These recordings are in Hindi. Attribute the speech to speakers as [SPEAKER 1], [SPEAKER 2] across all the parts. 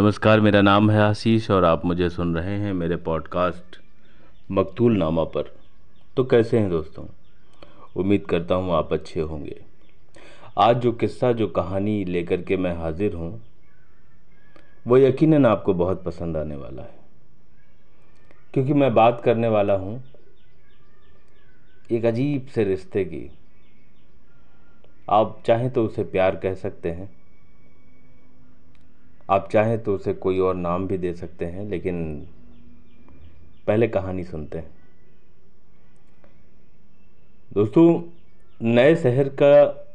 [SPEAKER 1] नमस्कार, मेरा नाम है आशीष और आप मुझे सुन रहे हैं मेरे पॉडकास्ट मकतूल नामा पर। तो कैसे हैं दोस्तों? उम्मीद करता हूँ आप अच्छे होंगे। आज जो किस्सा, जो कहानी लेकर के मैं हाजिर हूँ, वो यकीनन आपको बहुत पसंद आने वाला है। क्योंकि मैं बात करने वाला हूँ एक अजीब से रिश्ते की। आप चाहें तो उसे प्यार कह सकते हैं आप चाहें तो उसे कोई और नाम भी दे सकते हैं, लेकिन पहले कहानी सुनते हैं। दोस्तों, नए शहर का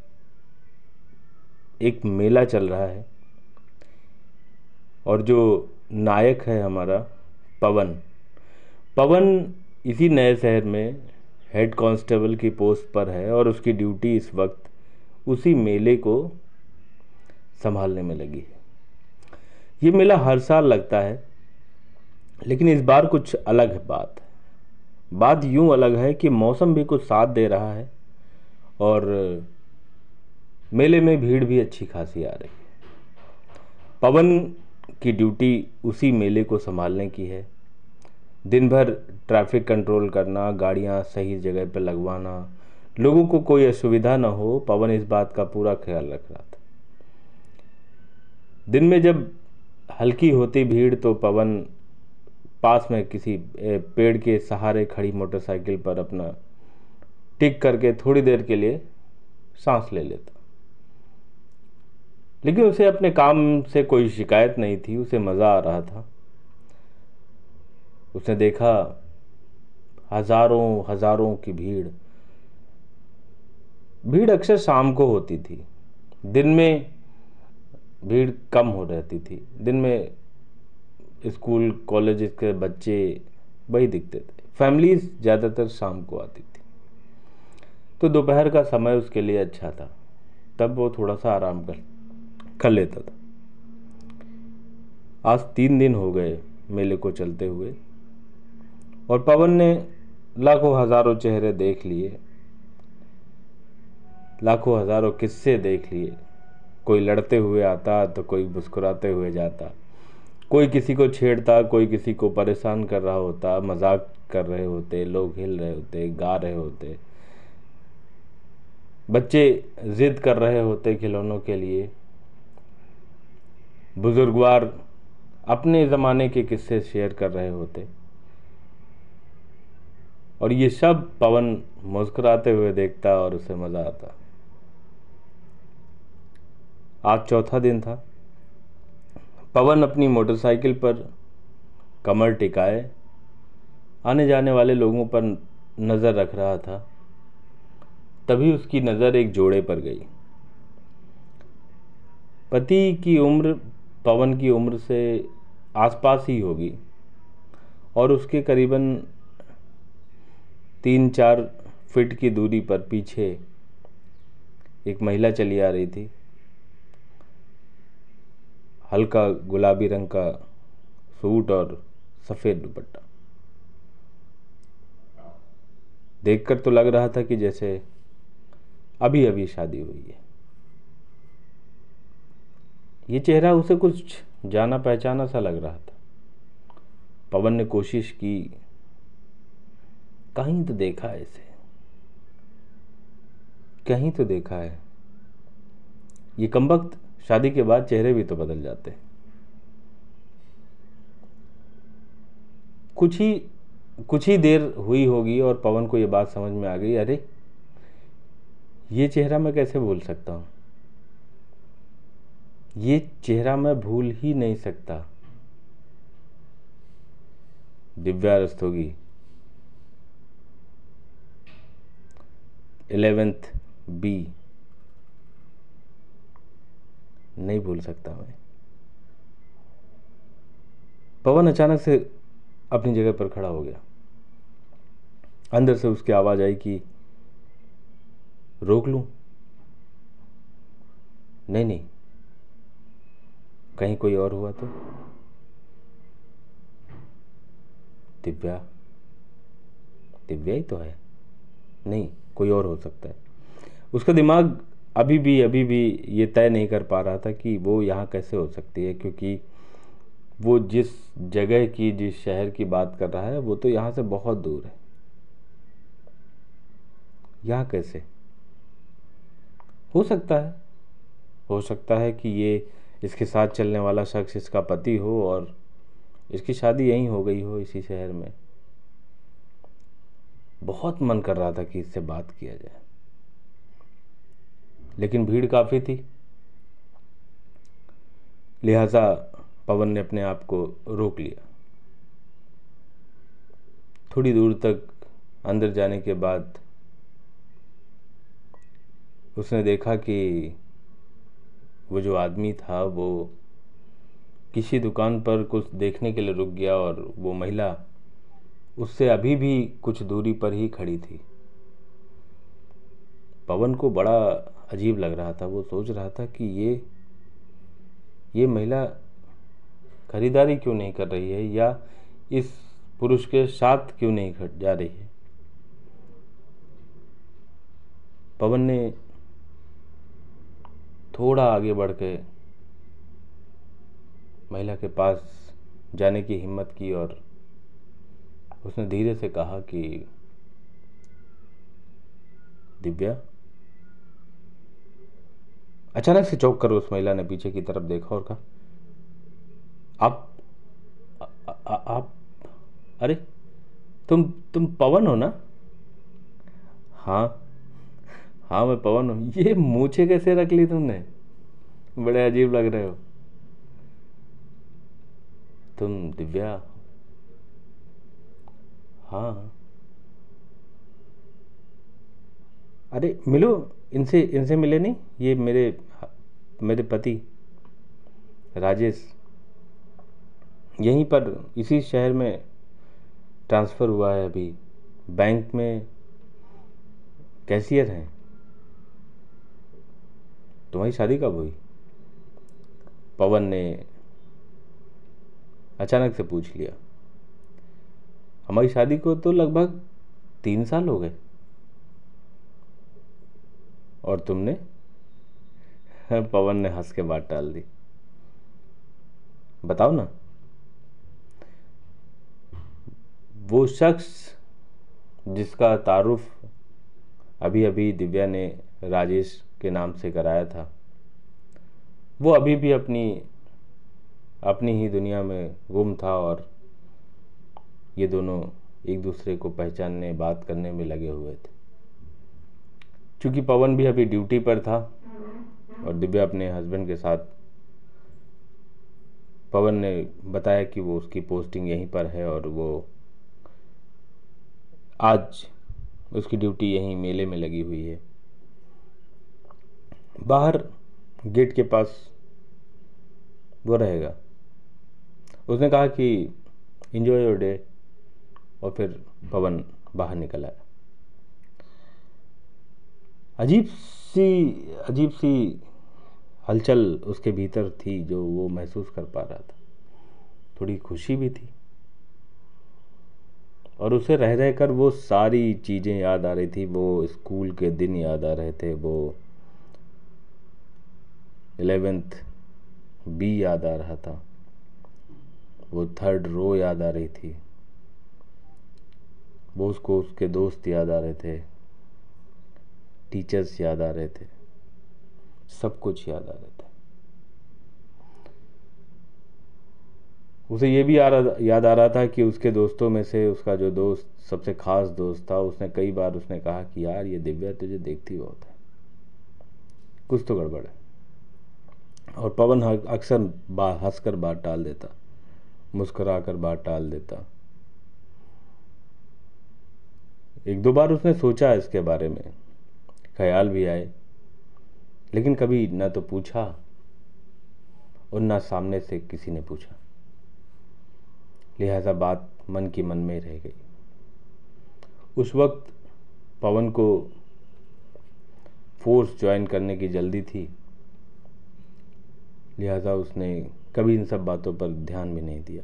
[SPEAKER 1] एक मेला चल रहा है, और जो नायक है हमारा, पवन। पवन इसी नए शहर में हेड कांस्टेबल की पोस्ट पर है, और उसकी ड्यूटी इस वक्त उसी मेले को संभालने में लगी है। ये मेला हर साल लगता है, लेकिन इस बार कुछ अलग है बात। बात यूँ अलग है कि मौसम भी कुछ साथ दे रहा है और मेले में भीड़ भी अच्छी खासी आ रही है। पवन की ड्यूटी उसी मेले को संभालने की है। दिन भर ट्रैफ़िक कंट्रोल करना, गाड़ियाँ सही जगह पर लगवाना, लोगों को कोई असुविधा ना हो, पवन इस बात का पूरा ख्याल रख रहा था। दिन में जब हल्की होती भीड़ तो पवन पास में किसी पेड़ के सहारे खड़ी मोटरसाइकिल पर अपना टिक करके थोड़ी देर के लिए सांस ले लेता। लेकिन उसे अपने काम से कोई शिकायत नहीं थी, उसे मज़ा आ रहा था। उसने देखा हज़ारों हज़ारों की भीड़। भीड़ अक्सर शाम को होती थी। दिन में भीड़ कम हो रहती थी। दिन में स्कूल, कॉलेज के बच्चे वही दिखते थे। फैमिलीज़ ज़्यादातर शाम को आती थी। तो दोपहर का समय उसके लिए अच्छा था। तब वो थोड़ा सा आराम कर कर लेता था। आज तीन दिन हो गए मेले को चलते हुए। और पवन ने लाखों हज़ारों चेहरे देख लिए। लाखों हज़ारों किस्से देख लिए। कोई लड़ते हुए आता तो कोई मुस्कुराते हुए जाता। कोई किसी को छेड़ता, कोई किसी को परेशान कर रहा होता, मज़ाक कर रहे होते, लोग हिल रहे होते, गा रहे होते। बच्चे जिद कर रहे होते खिलौनों के लिए। बुजुर्गवार अपने ज़माने के किस्से शेयर कर रहे होते। और ये सब पवन मुस्कुराते हुए देखता और उसे मज़ा आता। आज चौथा दिन था। पवन अपनी मोटरसाइकिल पर कमर टिकाए आने जाने वाले लोगों पर नज़र रख रहा था। तभी उसकी नज़र एक जोड़े पर गई। पति की उम्र पवन की उम्र से आसपास ही होगी और उसके करीबन तीन चार फिट की दूरी पर पीछे एक महिला चली आ रही थी। हल्का गुलाबी रंग का सूट और सफ़ेद दुपट्टा। देखकर तो लग रहा था कि जैसे अभी अभी शादी हुई है। ये चेहरा उसे कुछ जाना पहचाना सा लग रहा था। पवन ने कोशिश की, कहीं तो देखा है इसे। कहीं तो देखा है। ये कमबख्त शादी के बाद चेहरे भी तो बदल जाते हैं। कुछ ही कुछ ही देर हुई होगी और पवन को ये बात समझ में आ गई, अरे, ये चेहरा मैं कैसे भूल सकता हूँ? ये चेहरा मैं भूल ही नहीं सकता। Divya Rastogi eleventh B. नहीं भूल सकता मैं। पवन अचानक से अपनी जगह पर खड़ा हो गया। अंदर से उसकी आवाज़ आई कि, रोक लूँ? नहीं नहीं। कहीं कोई और हुआ तो? दिव्या। दिव्या ही तो है। नहीं, कोई और हो सकता है। उसका दिमाग अभी भी अभी भी ये तय नहीं कर पा रहा था कि वो यहाँ कैसे हो सकती है, क्योंकि वो जिस जगह की, जिस शहर की बात कर रहा है, वो तो यहाँ से बहुत दूर है। यहाँ कैसे? हो सकता है। हो सकता है कि ये इसके साथ चलने वाला शख्स इसका पति हो और इसकी शादी यहीं हो गई हो, इसी शहर में। बहुत मन कर रहा था कि इससे बात किया जाए। लेकिन भीड़ काफ़ी थी। लिहाजा पवन ने अपने आप को रोक लिया। थोड़ी दूर तक अंदर जाने के बाद उसने देखा कि वो जो आदमी था, वो किसी दुकान पर कुछ देखने के लिए रुक गया और वो महिला उससे अभी भी कुछ दूरी पर ही खड़ी थी। पवन को बड़ा अजीब लग रहा था, वो सोच रहा था कि ये ये महिला खरीदारी क्यों नहीं कर रही है या इस पुरुष के साथ क्यों नहीं खट जा रही है? पवन ने थोड़ा आगे बढ़ के महिला के पास जाने की हिम्मत की और उसने धीरे से कहा कि, दिव्या अचानक से चौक कर उस महिला ने पीछे की तरफ़ देखा और कहा, आप आप, अरे, तुम तुम पवन हो ना? हाँ हाँ मैं पवन हूँ। ये मूछे कैसे रख ली तुमने? बड़े अजीब लग रहे हो। तुम दिव्या हाँ। अरे, मिलो इनसे इनसे मिले नहीं, ये मेरे मेरे पति, राजेश। यहीं पर, इसी शहर में ट्रांसफ़र हुआ है अभी। बैंक में कैशियर हैं। तुम्हारी शादी कब हुई? पवन ने अचानक से पूछ लिया। हमारी शादी को तो लगभग तीन साल हो गए। और तुमने पवन ने हंस के बात टाल दी। बताओ ना, वो शख्स जिसका तारुफ अभी अभी दिव्या ने राजेश के नाम से कराया था, वो अभी भी अपनी अपनी ही दुनिया में गुम था और ये दोनों एक दूसरे को पहचानने, बात करने में लगे हुए थे। क्योंकि पवन भी अभी ड्यूटी पर था और दिव्या अपने हस्बैंड के साथ, पवन ने बताया कि वो उसकी पोस्टिंग यहीं पर है और वो आज उसकी ड्यूटी यहीं मेले में लगी हुई है। बाहर गेट के पास वो रहेगा। उसने कहा कि इन्जॉय योर डे और फिर पवन बाहर निकल आया। अजीब सी अजीब सी हलचल उसके भीतर थी जो वो महसूस कर पा रहा था। थोड़ी खुशी भी थी। और उसे रह रह कर वो सारी चीज़ें याद आ रही थी। वो स्कूल के दिन याद आ रहे थे। वो एलेवेंथ बी याद आ रहा था। वो थर्ड रो याद आ रही थी। वो उसको उसके दोस्त याद आ रहे थे। टीचर्स याद आ रहे थे। सब कुछ याद आ रहे थे। उसे ये भी याद आ रहा था कि उसके दोस्तों में से उसका जो दोस्त, सबसे खास दोस्त था, उसने कई बार उसने कहा कि, यार, ये दिव्या तुझे देखती बहुत है। कुछ तो गड़बड़ है। और पवन अक्सर बा, हंसकर बात टाल देता मुस्करा कर बात टाल देता। एक दो बार उसने सोचा इसके बारे में। ख्याल भी आए। लेकिन कभी ना तो पूछा और ना सामने से किसी ने पूछा। लिहाजा बात मन की मन में रह गई। उस वक्त पवन को फोर्स ज्वाइन करने की जल्दी थी। लिहाजा उसने कभी इन सब बातों पर ध्यान भी नहीं दिया।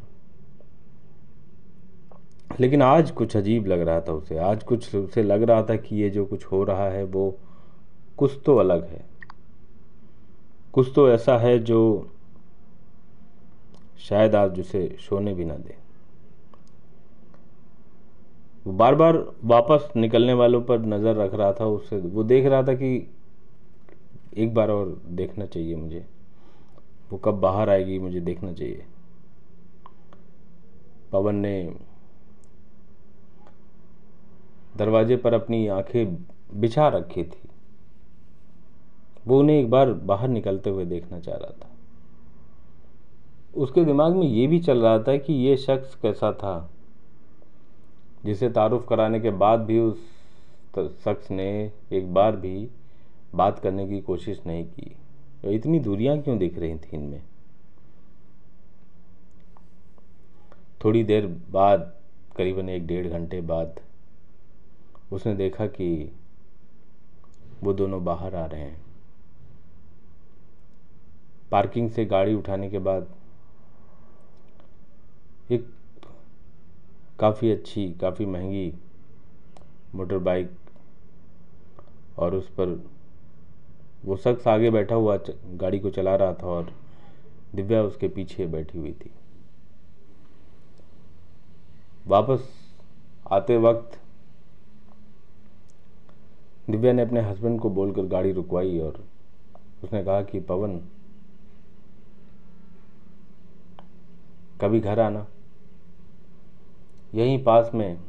[SPEAKER 1] लेकिन आज कुछ अजीब लग रहा था उसे। आज कुछ उसे लग रहा था कि ये जो कुछ हो रहा है, वो कुछ तो अलग है। कुछ तो ऐसा है जो शायद आज उसे सोने भी ना दे। वो बार बार वापस निकलने वालों पर नज़र रख रहा था उससे वो देख रहा था कि एक बार और देखना चाहिए मुझे। वो कब बाहर आएगी मुझे देखना चाहिए। पवन ने दरवाजे पर अपनी आँखें बिछा रखी थी। वो उन्हें एक बार बाहर निकलते हुए देखना चाह रहा था। उसके दिमाग में ये भी चल रहा था कि ये शख्स कैसा था, जिसे तारुफ कराने के बाद भी उस शख्स ने एक बार भी बात करने की कोशिश नहीं की। इतनी दूरियाँ क्यों दिख रही थी इनमें? थोड़ी देर बाद, करीबन एक डेढ़ घंटे बाद उसने देखा कि वो दोनों बाहर आ रहे हैं। पार्किंग से गाड़ी उठाने के बाद एक काफ़ी अच्छी, काफ़ी महँगी मोटर बाइक और उस पर वो शख्स आगे बैठा हुआ गाड़ी को चला रहा था और दिव्या उसके पीछे बैठी हुई थी। वापस आते वक्त दिव्या ने अपने हस्बैंड को बोलकर गाड़ी रुकवाई और उसने कहा कि, पवन, कभी घर आना। यहीं पास में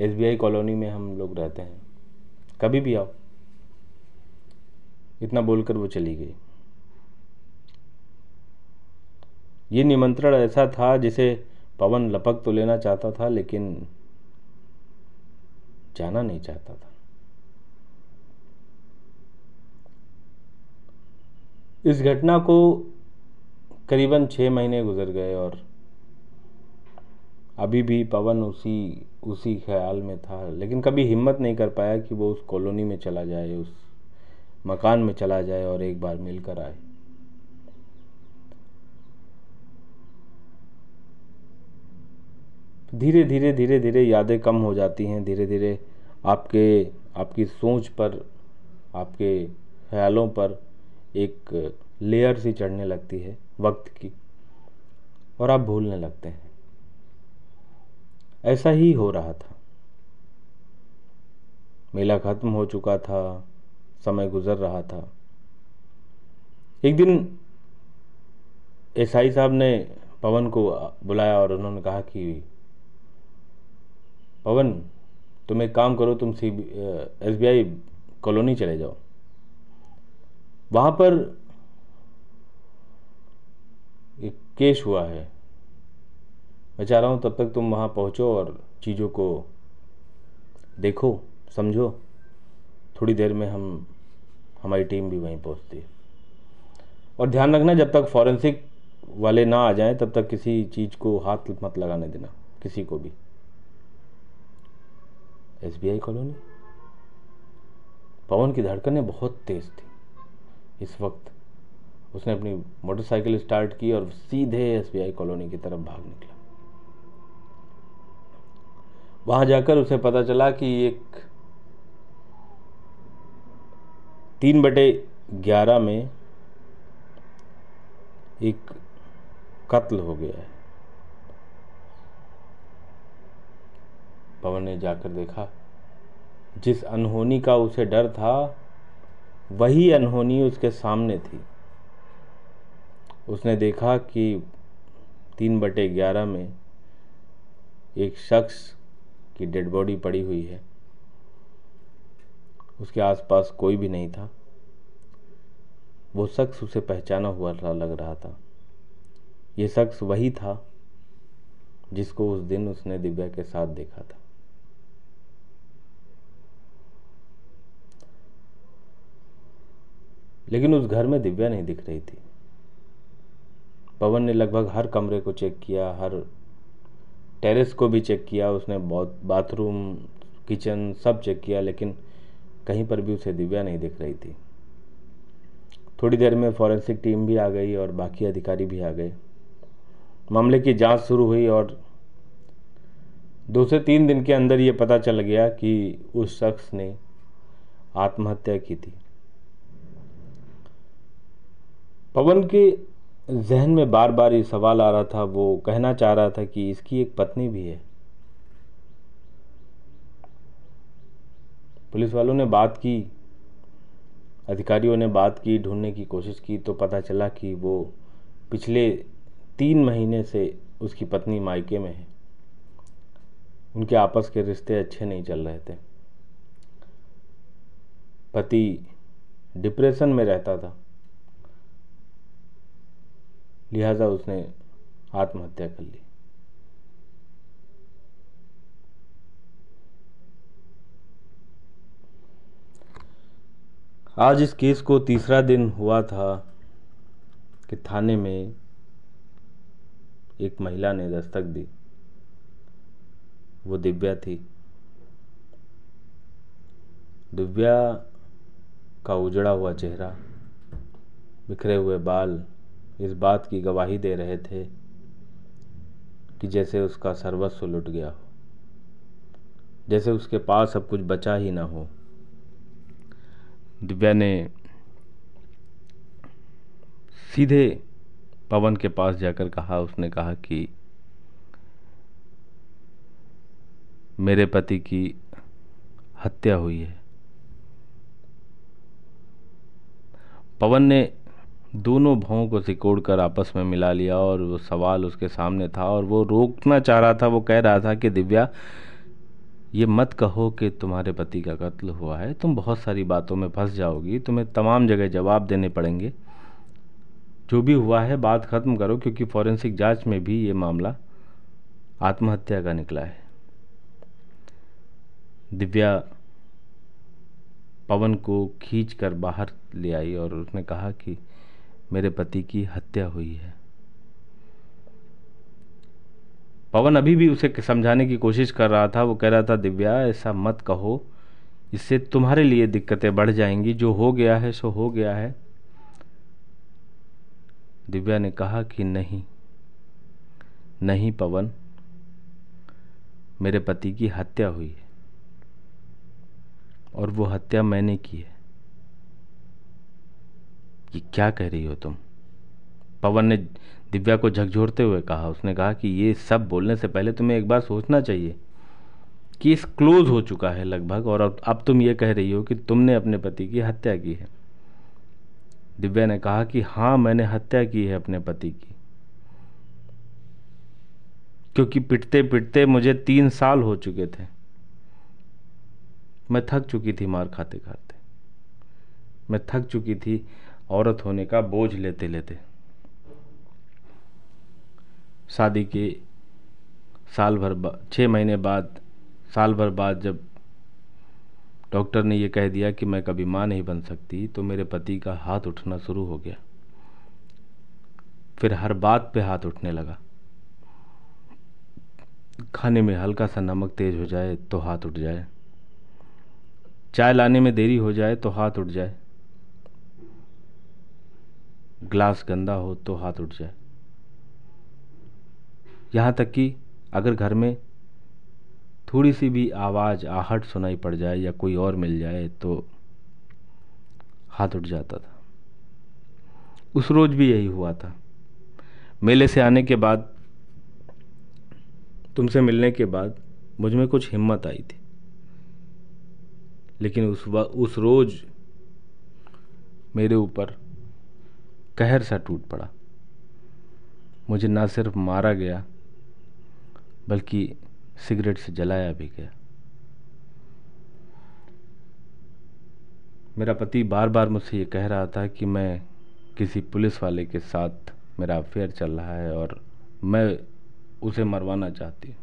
[SPEAKER 1] एसबीआई कॉलोनी में हम लोग रहते हैं। कभी भी आओ। इतना बोलकर वो चली गई। ये निमंत्रण ऐसा था जिसे पवन लपक तो लेना चाहता था, लेकिन जाना नहीं चाहता था। इस घटना को करीबन छः महीने गुजर गए और अभी भी पवन उसी उसी ख्याल में था, लेकिन कभी हिम्मत नहीं कर पाया कि वो उस कॉलोनी में चला जाए, उस मकान में चला जाए और एक बार मिलकर आए। धीरे धीरे धीरे धीरे यादें कम हो जाती हैं, धीरे धीरे आपके, आपकी सोच पर, आपके ख्यालों पर एक लेयर सी चढ़ने लगती है वक्त की, और आप भूलने लगते हैं। ऐसा ही हो रहा था। मेला खत्म हो चुका था, समय गुजर रहा था। एक दिन एसआई साहब ने पवन को बुलाया और उन्होंने कहा कि, पवन तुम एक काम करो, तुम सी एस कॉलोनी चले जाओ। वहाँ पर एक केस हुआ है। मैं चाह रहा हूँ तब तक तुम वहाँ पहुँचो और चीज़ों को देखो, समझो। थोड़ी देर में हम, हमारी टीम भी वहीं पहुँचती है। और ध्यान रखना, जब तक फॉरेंसिक वाले ना आ जाएँ, तब तक किसी चीज़ को हाथ मत लगाने देना, किसी को भी। SBI colony. पवन की धड़कनें बहुत तेज़ थी इस वक्त उसने अपनी मोटरसाइकिल स्टार्ट की और सीधे एसबीआई कॉलोनी की तरफ़ भाग निकला। वहाँ जाकर उसे पता चला कि एक तीन बटे ग्यारह में एक कत्ल हो गया है। पवन ने जाकर देखा, जिस अनहोनी का उसे डर था, वही अनहोनी उसके सामने थी। उसने देखा कि तीन बटे ग्यारह में एक शख्स की डेड बॉडी पड़ी हुई है। उसके आसपास कोई भी नहीं था। वो शख्स उसे पहचाना हुआ लग रहा था। ये शख्स वही था जिसको उस दिन उसने दिव्या के साथ देखा था। लेकिन उस घर में दिव्या नहीं दिख रही थी। पवन ने लगभग हर कमरे को चेक किया, हर टेरेस को भी चेक किया, उसने बहुत बाथरूम किचन सब चेक किया, लेकिन कहीं पर भी उसे दिव्या नहीं दिख रही थी। थोड़ी देर में फॉरेंसिक टीम भी आ गई और बाकी अधिकारी भी आ गए। मामले की जाँच शुरू हुई और दो से तीन दिन के अंदर ये पता चल गया कि उस शख्स ने आत्महत्या की थी। पवन के जहन में बार बार ये सवाल आ रहा था, वो कहना चाह रहा था कि इसकी एक पत्नी भी है। पुलिस वालों ने बात की, अधिकारियों ने बात की, ढूँढने की कोशिश की तो पता चला कि वो पिछले तीन महीने से उसकी पत्नी मायके में है। उनके आपस के रिश्ते अच्छे नहीं चल रहे थे। पति डिप्रेशन में रहता था। लिहाजा उसने आत्महत्या कर ली। आज इस केस को तीसरा दिन हुआ था कि थाने में एक महिला ने दस्तक दी। वो दिव्या थी। दिव्या का उजड़ा हुआ चेहरा, बिखरे हुए बाल इस बात की गवाही दे रहे थे कि जैसे उसका सर्वस्व लुट गया हो, जैसे उसके पास अब कुछ बचा ही ना हो। दिव्या ने सीधे पवन के पास जाकर कहा, उसने कहा कि मेरे पति की हत्या हुई है। पवन ने दोनों भावों को सिकोड़ कर आपस में मिला लिया और वो सवाल उसके सामने था और वो रोकना चाह रहा था, वो कह रहा था कि, दिव्या, ये मत कहो कि तुम्हारे पति का कत्ल हुआ है। तुम बहुत सारी बातों में फंस जाओगी। तुम्हें तमाम जगह जवाब देने पड़ेंगे। जो भी हुआ है, बात ख़त्म करो, क्योंकि फॉरेंसिक जाँच में भी ये मामला आत्महत्या का निकला है। दिव्या पवन को खींच कर बाहर ले आई और उसने कहा कि मेरे पति की हत्या हुई है। पवन अभी भी उसे समझाने की कोशिश कर रहा था। वो कह रहा था, दिव्या, ऐसा मत कहो। इससे तुम्हारे लिए दिक्कतें बढ़ जाएँगी। जो हो गया है, सो हो गया है। दिव्या ने कहा कि नहीं नहीं पवन, मेरे पति की हत्या हुई है और वो हत्या मैंने की है। ये क्या कह रही हो तुम? पवन ने दिव्या को झकझोरते हुए कहा। उसने कहा कि ये सब बोलने से पहले तुम्हें एक बार सोचना चाहिए कि इस क्लोज हो चुका है लगभग, और अब तुम ये कह रही हो कि तुमने अपने पति की हत्या की है। दिव्या ने कहा कि हाँ मैंने हत्या की है अपने पति की। क्योंकि पिटते पिटते मुझे तीन साल हो चुके थे। मैं थक चुकी थी मार खाते खाते। मैं थक चुकी थी औरत होने का बोझ लेते लेते। शादी के साल भर बाद छः महीने बाद, साल भर बाद जब डॉक्टर ने यह कह दिया कि मैं कभी माँ नहीं बन सकती तो मेरे पति का हाथ उठना शुरू हो गया। फिर हर बात पे हाथ उठने लगा। खाने में हल्का सा नमक तेज हो जाए तो हाथ उठ जाए। चाय लाने में देरी हो जाए तो हाथ उठ जाए। ग्लास गंदा हो तो हाथ उठ जाए। यहाँ तक कि अगर घर में थोड़ी सी भी आवाज़, आहट सुनाई पड़ जाए या कोई और मिल जाए तो हाथ उठ जाता था। उस रोज़ भी यही हुआ था। मेले से आने के बाद, तुमसे मिलने के बाद मुझमें कुछ हिम्मत आई थी। लेकिन उस उस रोज़ मेरे ऊपर कहर सा टूट पड़ा। मुझे ना सिर्फ़ मारा गया, बल्कि सिगरेट से जलाया भी गया। मेरा पति बार बार मुझसे ये कह रहा था कि मैं किसी पुलिस वाले के साथ मेरा अफेयर चल रहा है और मैं उसे मरवाना चाहती हूँ।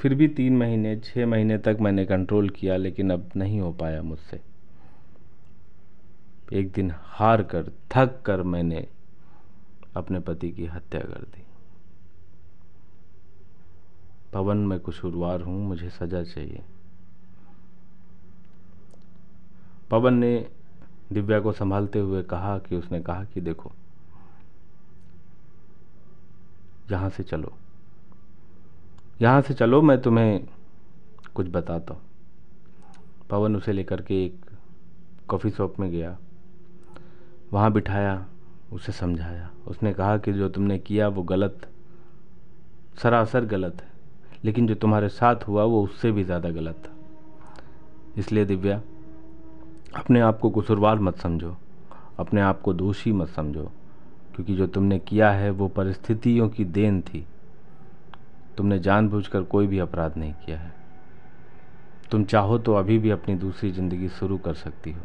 [SPEAKER 1] फिर भी तीन महीने छः महीने तक मैंने कंट्रोल किया, लेकिन अब नहीं हो पाया मुझसे। एक दिन हार कर, थक कर मैंने अपने पति की हत्या कर दी। पवन, मैं कसूरवार हूँ, मुझे सजा चाहिए। पवन ने दिव्या को संभालते हुए कहा कि उसने कहा कि देखो, यहाँ से चलो। यहाँ से चलो, मैं तुम्हें कुछ बताता हूँ। पवन उसे लेकर के एक कॉफ़ी शॉप में गया। वहाँ बिठाया, उसे समझाया। उसने कहा कि जो तुमने किया वो गलत, सरासर गलत है, लेकिन जो तुम्हारे साथ हुआ वो उससे भी ज़्यादा गलत था इसलिए दिव्या, अपने आप को कसूरवार मत समझो, अपने आप को दोषी मत समझो, क्योंकि जो तुमने किया है वो परिस्थितियों की देन थी। तुमने जानबूझकर कोई भी अपराध नहीं किया है। तुम चाहो तो अभी भी अपनी दूसरी ज़िंदगी शुरू कर सकती हो।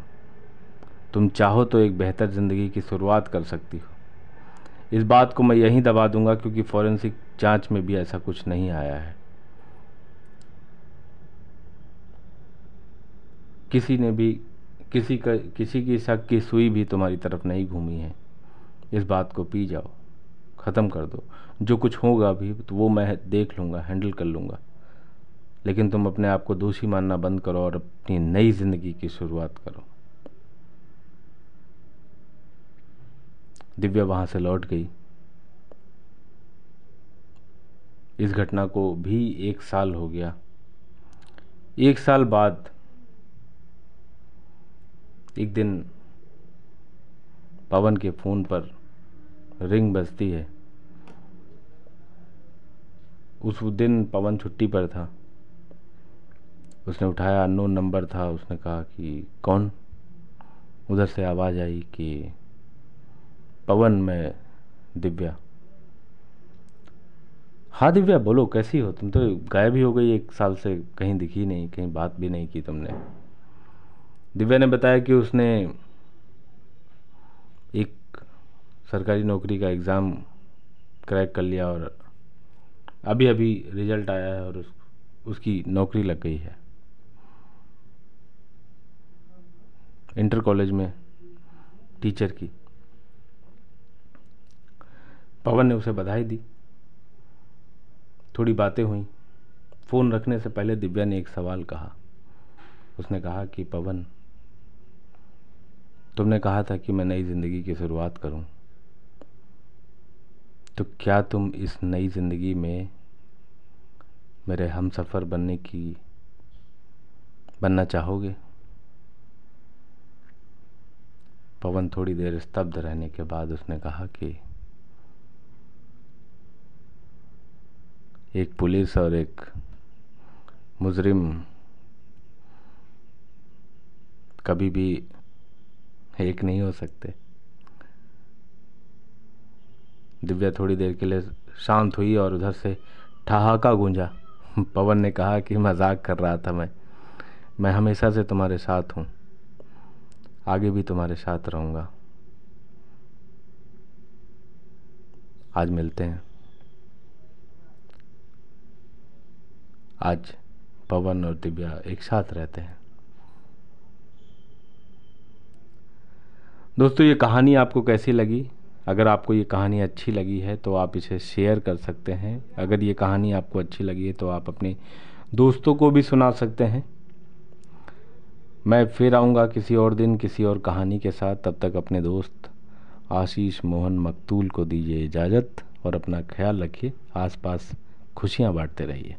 [SPEAKER 1] तुम चाहो तो एक बेहतर ज़िंदगी की शुरुआत कर सकती हो। इस बात को मैं यहीं दबा दूँगा क्योंकि फॉरेंसिक जाँच में भी ऐसा कुछ नहीं आया है। किसी ने भी, किसी का, किसी की शक की सुई भी तुम्हारी तरफ़ नहीं घूमी है। इस बात को पी जाओ। ख़त्म कर दो। जो कुछ होगा भी तो वो मैं देख लूँगा, हैंडल कर लूँगा। लेकिन तुम अपने आप को दोषी मानना बंद करो और अपनी नई ज़िंदगी की शुरुआत करो। दिव्या वहाँ से लौट गई। इस घटना को भी एक साल हो गया। एक साल बाद, एक दिन पवन के फ़ोन पर रिंग बजती है। उस दिन पवन छुट्टी पर था। उसने उठाया अननोन नंबर था। उसने कहा कि, कौन? उधर से आवाज़ आई कि पवन में दिव्या। हाँ दिव्या बोलो कैसी हो? तुम तो गायब ही हो गई एक साल से कहीं दिखी नहीं कहीं बात भी नहीं की तुमने। दिव्या ने बताया कि उसने एक सरकारी नौकरी का एग्ज़ाम क्रैक कर लिया और अभी अभी रिज़ल्ट आया है और उस, उसकी नौकरी लग गई है। इंटर कॉलेज में टीचर की। पवन ने उसे बधाई दी। थोड़ी बातें हुई। फ़ोन रखने से पहले दिव्या ने एक सवाल कहा। उसने कहा कि, पवन, तुमने कहा था कि मैं नई ज़िंदगी की शुरुआत करूँ। तो क्या तुम इस नई ज़िंदगी में मेरे हम सफ़र बनने की, बनना चाहोगे? पवन थोड़ी देर स्तब्ध रहने के बाद उसने कहा कि एक पुलिस और एक मुजरिम कभी भी एक नहीं हो सकते। दिव्या थोड़ी देर के लिए शांत हुई और उधर से ठहाका गूंजा। पवन ने कहा कि मज़ाक कर रहा था मैं। मैं हमेशा से तुम्हारे साथ हूँ। आगे भी तुम्हारे साथ रहूँगा। आज मिलते हैं। आज पवन और दिव्या एक साथ रहते हैं। दोस्तों, ये कहानी आपको कैसी लगी? अगर आपको ये कहानी अच्छी लगी है तो आप इसे शेयर कर सकते हैं। अगर ये कहानी आपको अच्छी लगी है तो आप अपने दोस्तों को भी सुना सकते हैं। मैं फिर आऊँगा किसी और दिन, किसी और कहानी के साथ। तब तक अपने दोस्त आशीष मोहन मकतूल को दीजिए इजाज़त और अपना ख्याल रखिए। आसपास खुशियाँ बांटते रहिए।